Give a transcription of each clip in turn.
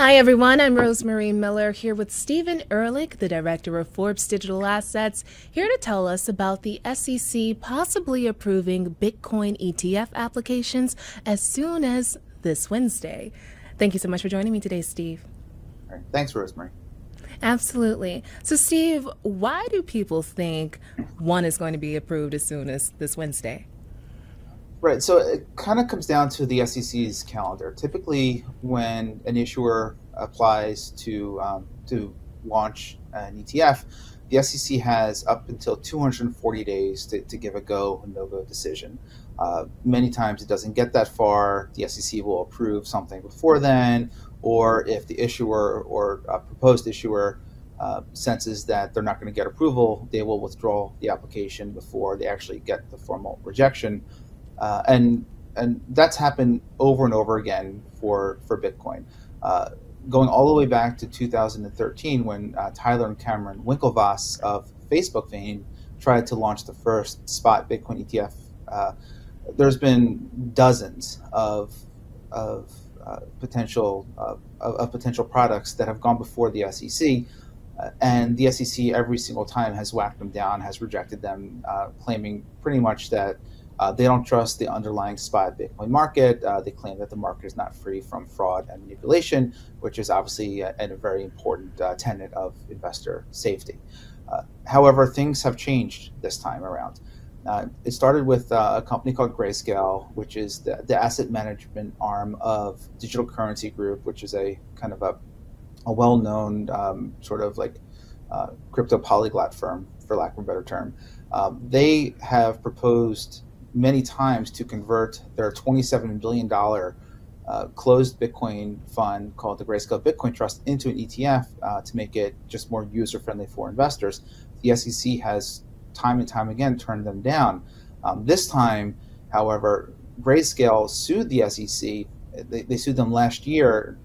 Hi, everyone. I'm Rosemary Miller here with Steven Ehrlich, the director of Forbes Digital Assets, here to tell us about the SEC possibly approving Bitcoin ETF applications as soon as this Wednesday. Thank you so much for joining me today, Steve. Thanks, Rosemary. Absolutely. So, Steve, why do people think one is going to be approved as soon as this Wednesday? Right. So it kind of comes down to the SEC's calendar. Typically, when an issuer applies to um, to launch an ETF, the SEC has up until 240 days to, to give a go no go decision. Uh, many times it doesn't get that far. The SEC will approve something before then, or if the issuer or proposed issuer uh, senses that they're not going to get approval, they will withdraw the application before they actually get the formal rejection uh, and and that's happened over and over again for for Bitcoin. Uh, going all the way back to 2013 when uh, Tyler and Cameron Winklevoss of Facebook fame tried to launch the first spot Bitcoin ETF. Uh, there's been dozens of of uh, potential of, of, potential products that have gone before the SEC. Uh, and the SEC every single time has whacked them down, has rejected them, claiming pretty much that uh, they don't trust the underlying spot Bitcoin market. Uh, they claim that the market is not free from fraud and manipulation, which is obviously a, a very important uh, tenet of investor safety. Uh, however, things have changed this time around. Uh, it started with uh, a company called Grayscale, which is the, the, asset management arm of Digital Currency Group, which is a kind of a, a well known um, sort of like crypto polyglot firm, for lack of a better term. Um, they have proposed many times to convert their $27 billion uh, closed Bitcoin fund called the Grayscale Bitcoin Trust into an ETF uh, to make it just more user friendly for investors. The SEC has time and time again turned them down. Um, this time, however, Grayscale sued the SEC. They, they sued them last year,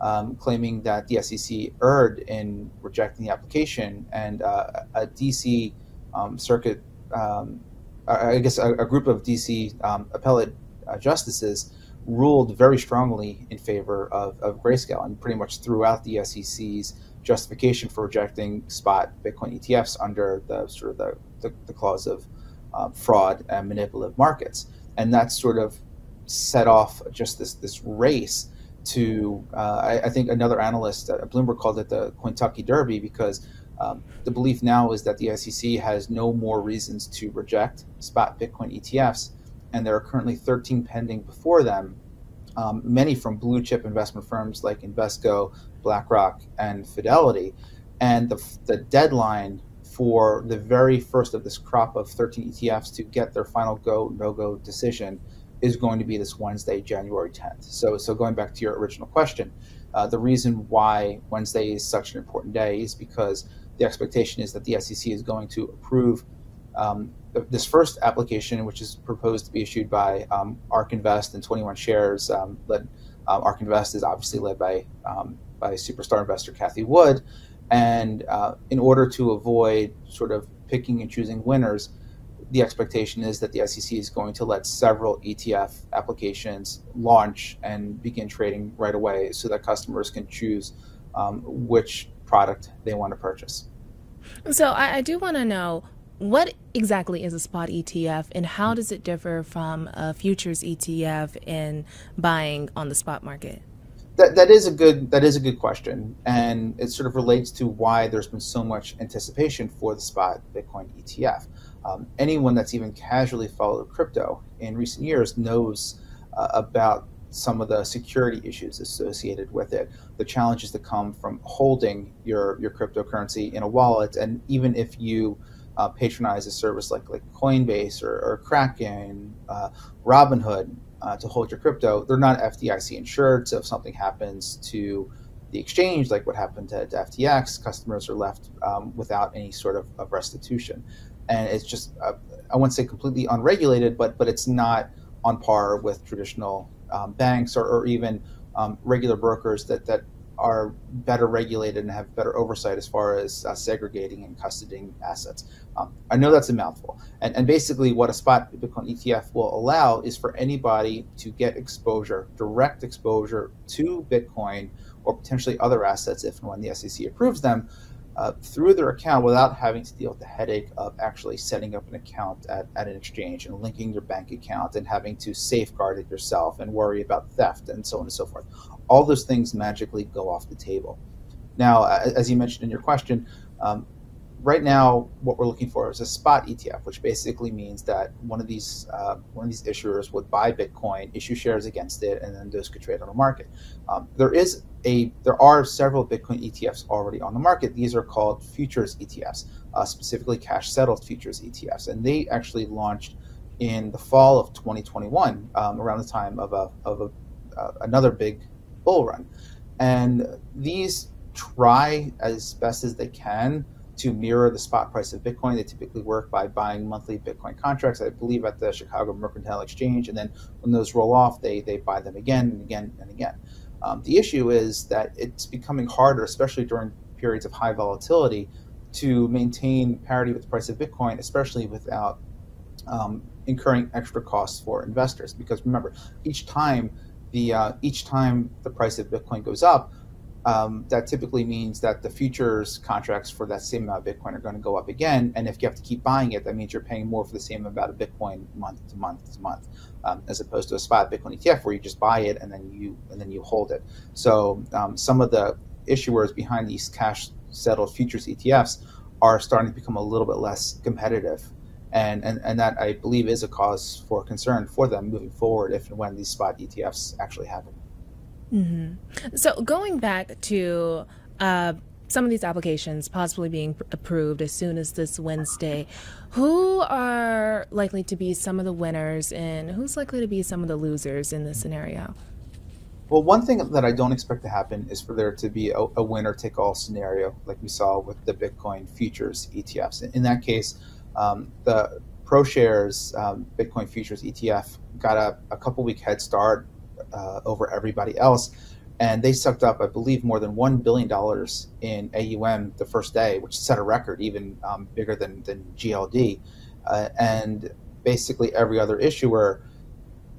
um, claiming that the SEC erred in rejecting the application, and uh, a DC um, circuit um, I guess, a, a group of DC um, appellate uh, justices ruled very strongly in favor of, of Grayscale and pretty much throughout the SEC's justification for rejecting spot Bitcoin ETFs under the sort of the, the, the clause of uh, fraud and manipulative markets. And that sort of set off just this, this race to, uh, I, I, think another analyst, uh, Bloomberg called it the Kentucky Derby because um, the belief now is that the SEC has no more reasons to reject spot Bitcoin ETFs, and there are currently 13 pending before them, um, many from blue chip investment firms like Invesco, BlackRock, and Fidelity. And the, the deadline for the very first of this crop of 13 ETFs to get their final go no go decision is going to be this Wednesday, January 10th. So, so going back to your original question, uh, the reason why Wednesday is such an important day is because the expectation is that the SEC is going to approve um, this first application, which is proposed to be issued by um, ARK Invest and 21 Shares. Um, led, um, ARK Invest is obviously led by um, by superstar investor Cathie Wood, and uh, in order to avoid sort of picking and choosing winners, the expectation is that the SEC is going to let several ETF applications launch and begin trading right away, so that customers can choose um, which product they want to purchase. So I, I do want to know what exactly is a spot ETF and how does it differ from a futures ETF in buying on the spot market? That, that is a good that is a good question, and it sort of relates to why there's been so much anticipation for the spot Bitcoin ETF. Um, anyone that's even casually followed crypto in recent years knows uh, about some of the security issues associated with it, the challenges that come from holding your, your cryptocurrency in a wallet. And even if you uh, patronize a service like, like Coinbase or, or Kraken, uh, Robinhood uh, to hold your crypto, they're not FDIC insured. So if something happens to the exchange, like what happened to, to FTX, customers are left um, without any sort of, of restitution. And it's just, uh, I wouldn't say completely unregulated, but, but it's not on par with traditional um, banks or, or even um, regular brokers that, that are better regulated and have better oversight as far as uh, segregating and custodying assets. Um, I know that's a mouthful. And, and basically, what a spot Bitcoin ETF will allow is for anybody to get exposure, direct exposure to Bitcoin or potentially other assets if and when the SEC approves them. Uh, through their account without having to deal with the headache of actually setting up an account at, at an exchange and linking your bank account and having to safeguard it yourself and worry about theft and so on and so forth all those things magically go off the table. Now, as you mentioned in your question, um, right now what we're looking for is a spot ETF, which basically means that one of these uh, one of these issuers would buy Bitcoin, issue shares against it, and then those could trade on the market. Um, there is a there are several Bitcoin ETFs already on the market. These are called futures ETFs, uh, specifically cash settled futures ETFs, and they actually launched in the fall of 2021, um, around the time of a of a, uh, another big bull run. And these try as best as they can to mirror the spot price of Bitcoin. They typically work by buying monthly Bitcoin contracts, I believe, at the Chicago Mercantile Exchange. And then when those roll off, they, they buy them again and again and again. Um, the issue is that it's becoming harder, especially during periods of high volatility, to maintain parity with the price of Bitcoin, especially without um, incurring extra costs for investors. Because remember, each time the uh, each time the price of Bitcoin goes up, um, that typically means that the futures contracts for that same amount of Bitcoin are going to go up again. And if you have to keep buying it, that means you're paying more for the same amount of Bitcoin month to month to month, um, as opposed to a spot Bitcoin ETF where you just buy it and then you and then you hold it. So um, some of the issuers behind these cash settled futures ETFs are starting to become a little bit less competitive and, and, and that I believe is a cause for concern for them moving forward if and when these spot ETFs actually happen. Mm-hmm. So going back to uh, some of these applications possibly being approved as soon as this Wednesday, who are likely to be some of the winners and who's likely to be some of the losers in this scenario? Well, one thing that I don't expect to happen is for there to be a, a winner take all scenario like we saw with the Bitcoin futures ETFs. In that case, um, the ProShares um, Bitcoin Futures ETF got a, a couple week head start uh, over everybody else, and they sucked up, I believe, more than one billion dollars in AUM the first day, which set a record, even um, bigger than than GLD, uh, and basically every other issuer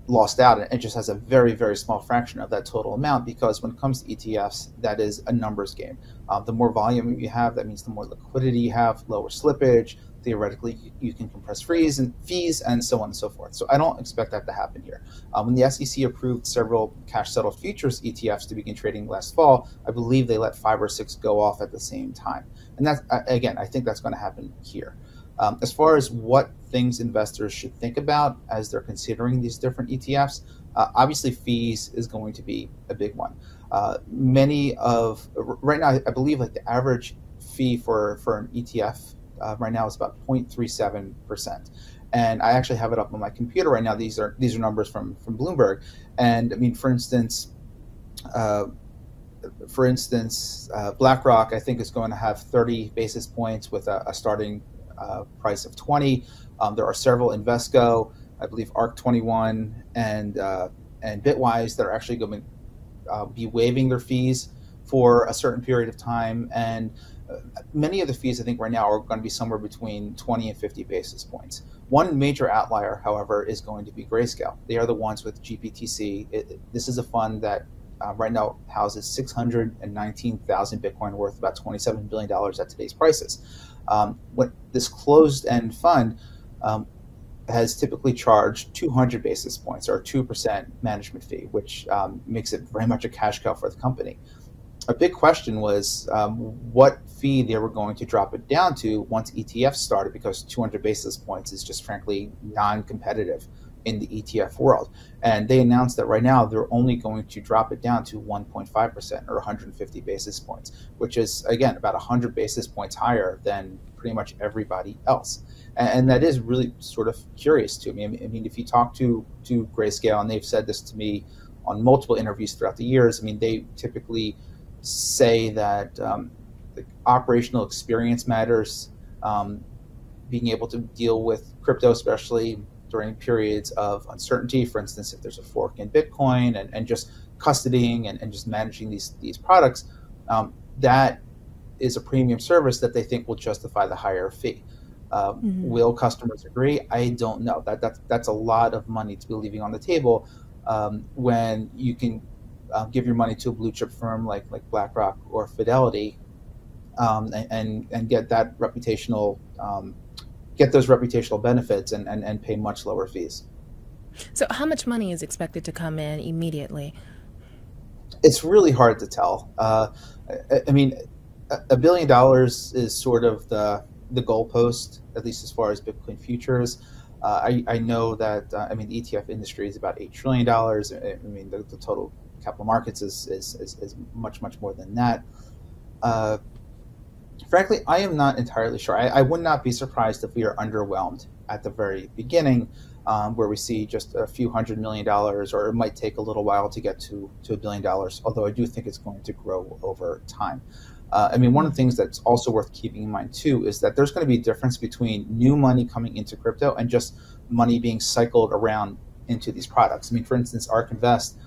lost out and it just has a very very small fraction of that total amount because when it comes to etfs that is a numbers game um, the more volume you have that means the more liquidity you have lower slippage theoretically you can compress fees and fees and so on and so forth. So I don't expect that to happen here. Um, when the SEC approved several cash settled futures ETFs to begin trading last fall, I believe they let five or six go off at the same time. And that's again, I think that's going to happen here. Um, as far as what things investors should think about as they're considering these different ETFs, uh, obviously fees is going to be a big one. Uh, many of right now, I believe like the average fee for for an ETF uh, right now is about 0.37 percent. And I actually have it up on my computer right now. These are these are numbers from from Bloomberg. And I mean, for instance, uh, for instance, uh, BlackRock I think is going to have 30 basis points with a, a starting uh, price of 20. Um, there are several Invesco, I believe ARK21 and uh, and Bitwise that are actually going to uh, be waiving their fees for a certain period of time and many of the fees I think right now are going to be somewhere between 20 and 50 basis points. One major outlier, however, is going to be Grayscale. They are the ones with GBTC. It, this is a fund that uh, right now houses 619,000 Bitcoin worth about $27 billion at today's prices. Um, what this closed-end fund um, has typically charged 200 basis points or 2% management fee, which um, makes it very much a cash cow for the company. A big question was um, what fee they were going to drop it down to once ETFs started, because 200 basis points is just frankly non-competitive in the ETF world. And they announced that right now they're only going to drop it down to 1.5% or 150 basis points, which is again about 100 basis points higher than pretty much everybody else. And, that is really sort of curious to me. I mean, if you talk to to Grayscale, and they've said this to me on multiple interviews throughout the years, I mean, they typically say that um, the operational experience matters. Um, being able to deal with crypto, especially during periods of uncertainty, for instance, if there's a fork in Bitcoin, and, and just custodying and, and just managing these these products, um, that is a premium service that they think will justify the higher fee. Uh, mm-hmm. Will customers agree? I don't know. That that's that's a lot of money to be leaving on the table um, when you can uh, give your money to a blue chip firm like like BlackRock or Fidelity, um, and, and, and get that reputational um, get those reputational benefits and, and and pay much lower fees. So, how much money is expected to come in immediately? It's really hard to tell. Uh, I, I mean, a billion dollars is sort of the the goalpost, at least as far as Bitcoin futures. Uh, I, I know that uh, I mean the ETF industry is about eight trillion dollars. I mean the, the, total capital markets is, is, is, is much much more than that. Frankly, I am not entirely sure. I, I, would not be surprised if we are underwhelmed at the very beginning, um, where we see just a few hundred million dollars, or it might take a little while to get to to a billion dollars. Although I do think it's going to grow over time. Uh, I mean, one of the things that's also worth keeping in mind too is that there's going to be a difference between new money coming into crypto and just money being cycled around into these products. I mean, for instance, ARK Invest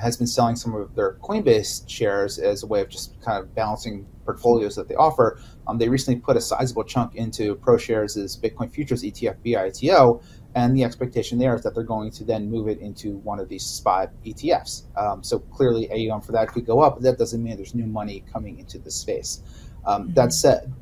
has been selling some of their Coinbase shares as a way of just kind of balancing portfolios that they offer. Um, they recently put a sizable chunk into ProShares' Bitcoin Futures ETF BITO, and the expectation there is that they're going to then move it into one of these spot ETFs. Um, so clearly, AUM for that could go up, but that doesn't mean there's new money coming into the space. Um, mm-hmm. That said,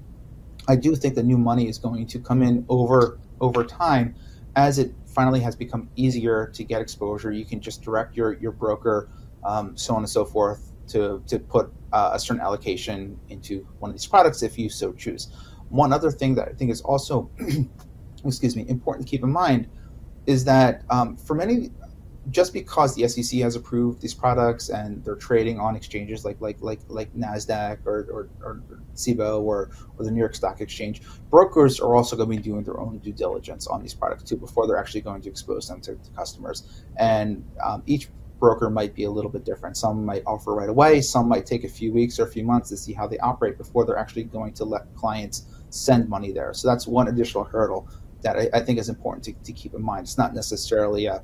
I do think the new money is going to come in over over time as it finally has become easier to get exposure. You can just direct your your broker, um, so on and so forth, to to put uh, a certain allocation into one of these products if you so choose. One other thing that I think is also excuse me, important to keep in mind is that um, for many, just because the SEC has approved these products and they're trading on exchanges like like like like Nasdaq or or, or Cboe or or the New York Stock Exchange, brokers are also going to be doing their own due diligence on these products too before they're actually going to expose them to, to customers. And um, each broker might be a little bit different. Some might offer right away. Some might take a few weeks or a few months to see how they operate before they're actually going to let clients send money there. So that's one additional hurdle that I, I think is important to, to, keep in mind. It's not necessarily a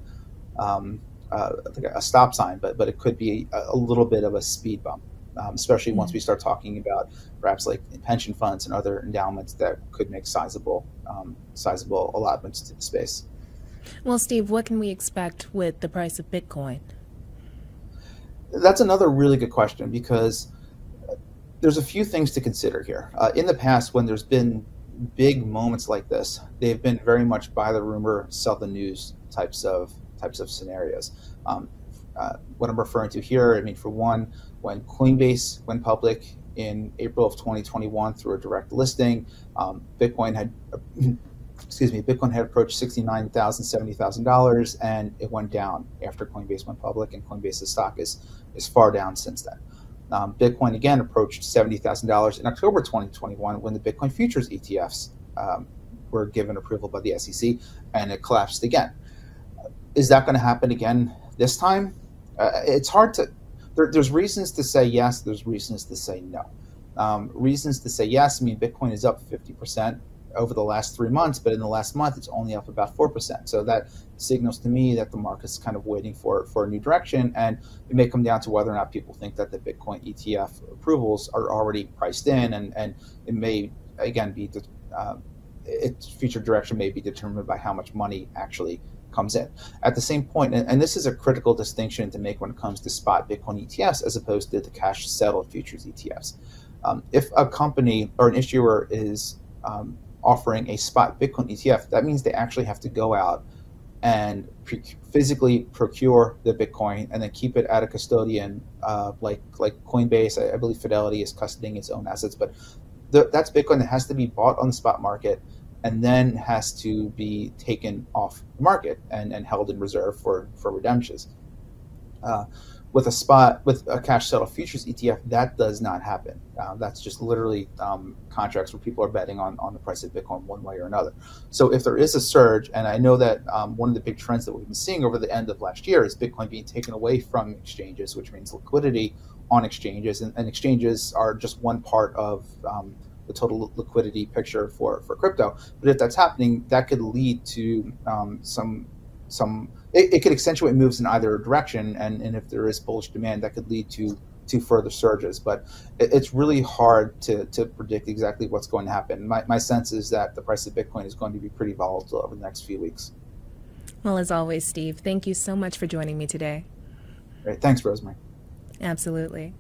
um, uh, a stop sign, but but it could be a, a little bit of a speed bump, um, especially mm-hmm. once we start talking about perhaps like pension funds and other endowments that could make sizable um, sizable allotments to the space. Well, Steve, what can we expect with the price of Bitcoin? That's another really good question because there's a few things to consider here. Uh, in the past, when there's been big moments like this, they've been very much buy the rumor, sell the news types of types of scenarios. Um, uh, what I'm referring to here, I mean, for one, when Coinbase went public in April of 2021 through a direct listing, um, Bitcoin had, excuse me, Bitcoin had approached $69,000, $70,000, and it went down after Coinbase went public, and Coinbase's stock is is far down since then. Um, Bitcoin again approached $70,000 in October 2021 when the Bitcoin futures ETFs um, were given approval by the SEC and it collapsed again. Is that going to happen again this time? Uh, it's hard to, there, there's reasons to say yes, there's reasons to say no. Um, reasons to say yes, I mean, Bitcoin is up 50% over the last three months, but in the last month, it's only up about 4%. So that signals to me that the market's kind of waiting for, for a new direction. And it may come down to whether or not people think that the Bitcoin ETF approvals are already priced in. And, and it may, again, be, uh, its future direction may be determined by how much money actually comes in. At the same point, and, and, this is a critical distinction to make when it comes to spot Bitcoin ETFs as opposed to the cash settled futures ETFs. Um, if a company or an issuer is um, offering a spot Bitcoin ETF, that means they actually have to go out and pre- physically procure the Bitcoin and then keep it at a custodian uh, like like Coinbase. I, I, believe Fidelity is custodying its own assets, but the, that's Bitcoin that has to be bought on the spot market and then has to be taken off the market and, and held in reserve for for redemptions. Uh, with a spot with a cash settled futures ETF, that does not happen. Uh, that's just literally um, contracts where people are betting on, on the price of Bitcoin one way or another. So if there is a surge, and I know that um, one of the big trends that we've been seeing over the end of last year is Bitcoin being taken away from exchanges, which means liquidity on exchanges, and, and exchanges are just one part of um, the total liquidity picture for, for crypto. But if that's happening, that could lead to um, some some it, it, could accentuate moves in either direction, and, and if there is bullish demand, that could lead to to further surges. But it, it's really hard to, to predict exactly what's going to happen. My, my sense is that the price of Bitcoin is going to be pretty volatile over the next few weeks. Well, as always, Steve, thank you so much for joining me today. Great. Thanks, Rosemary. Absolutely.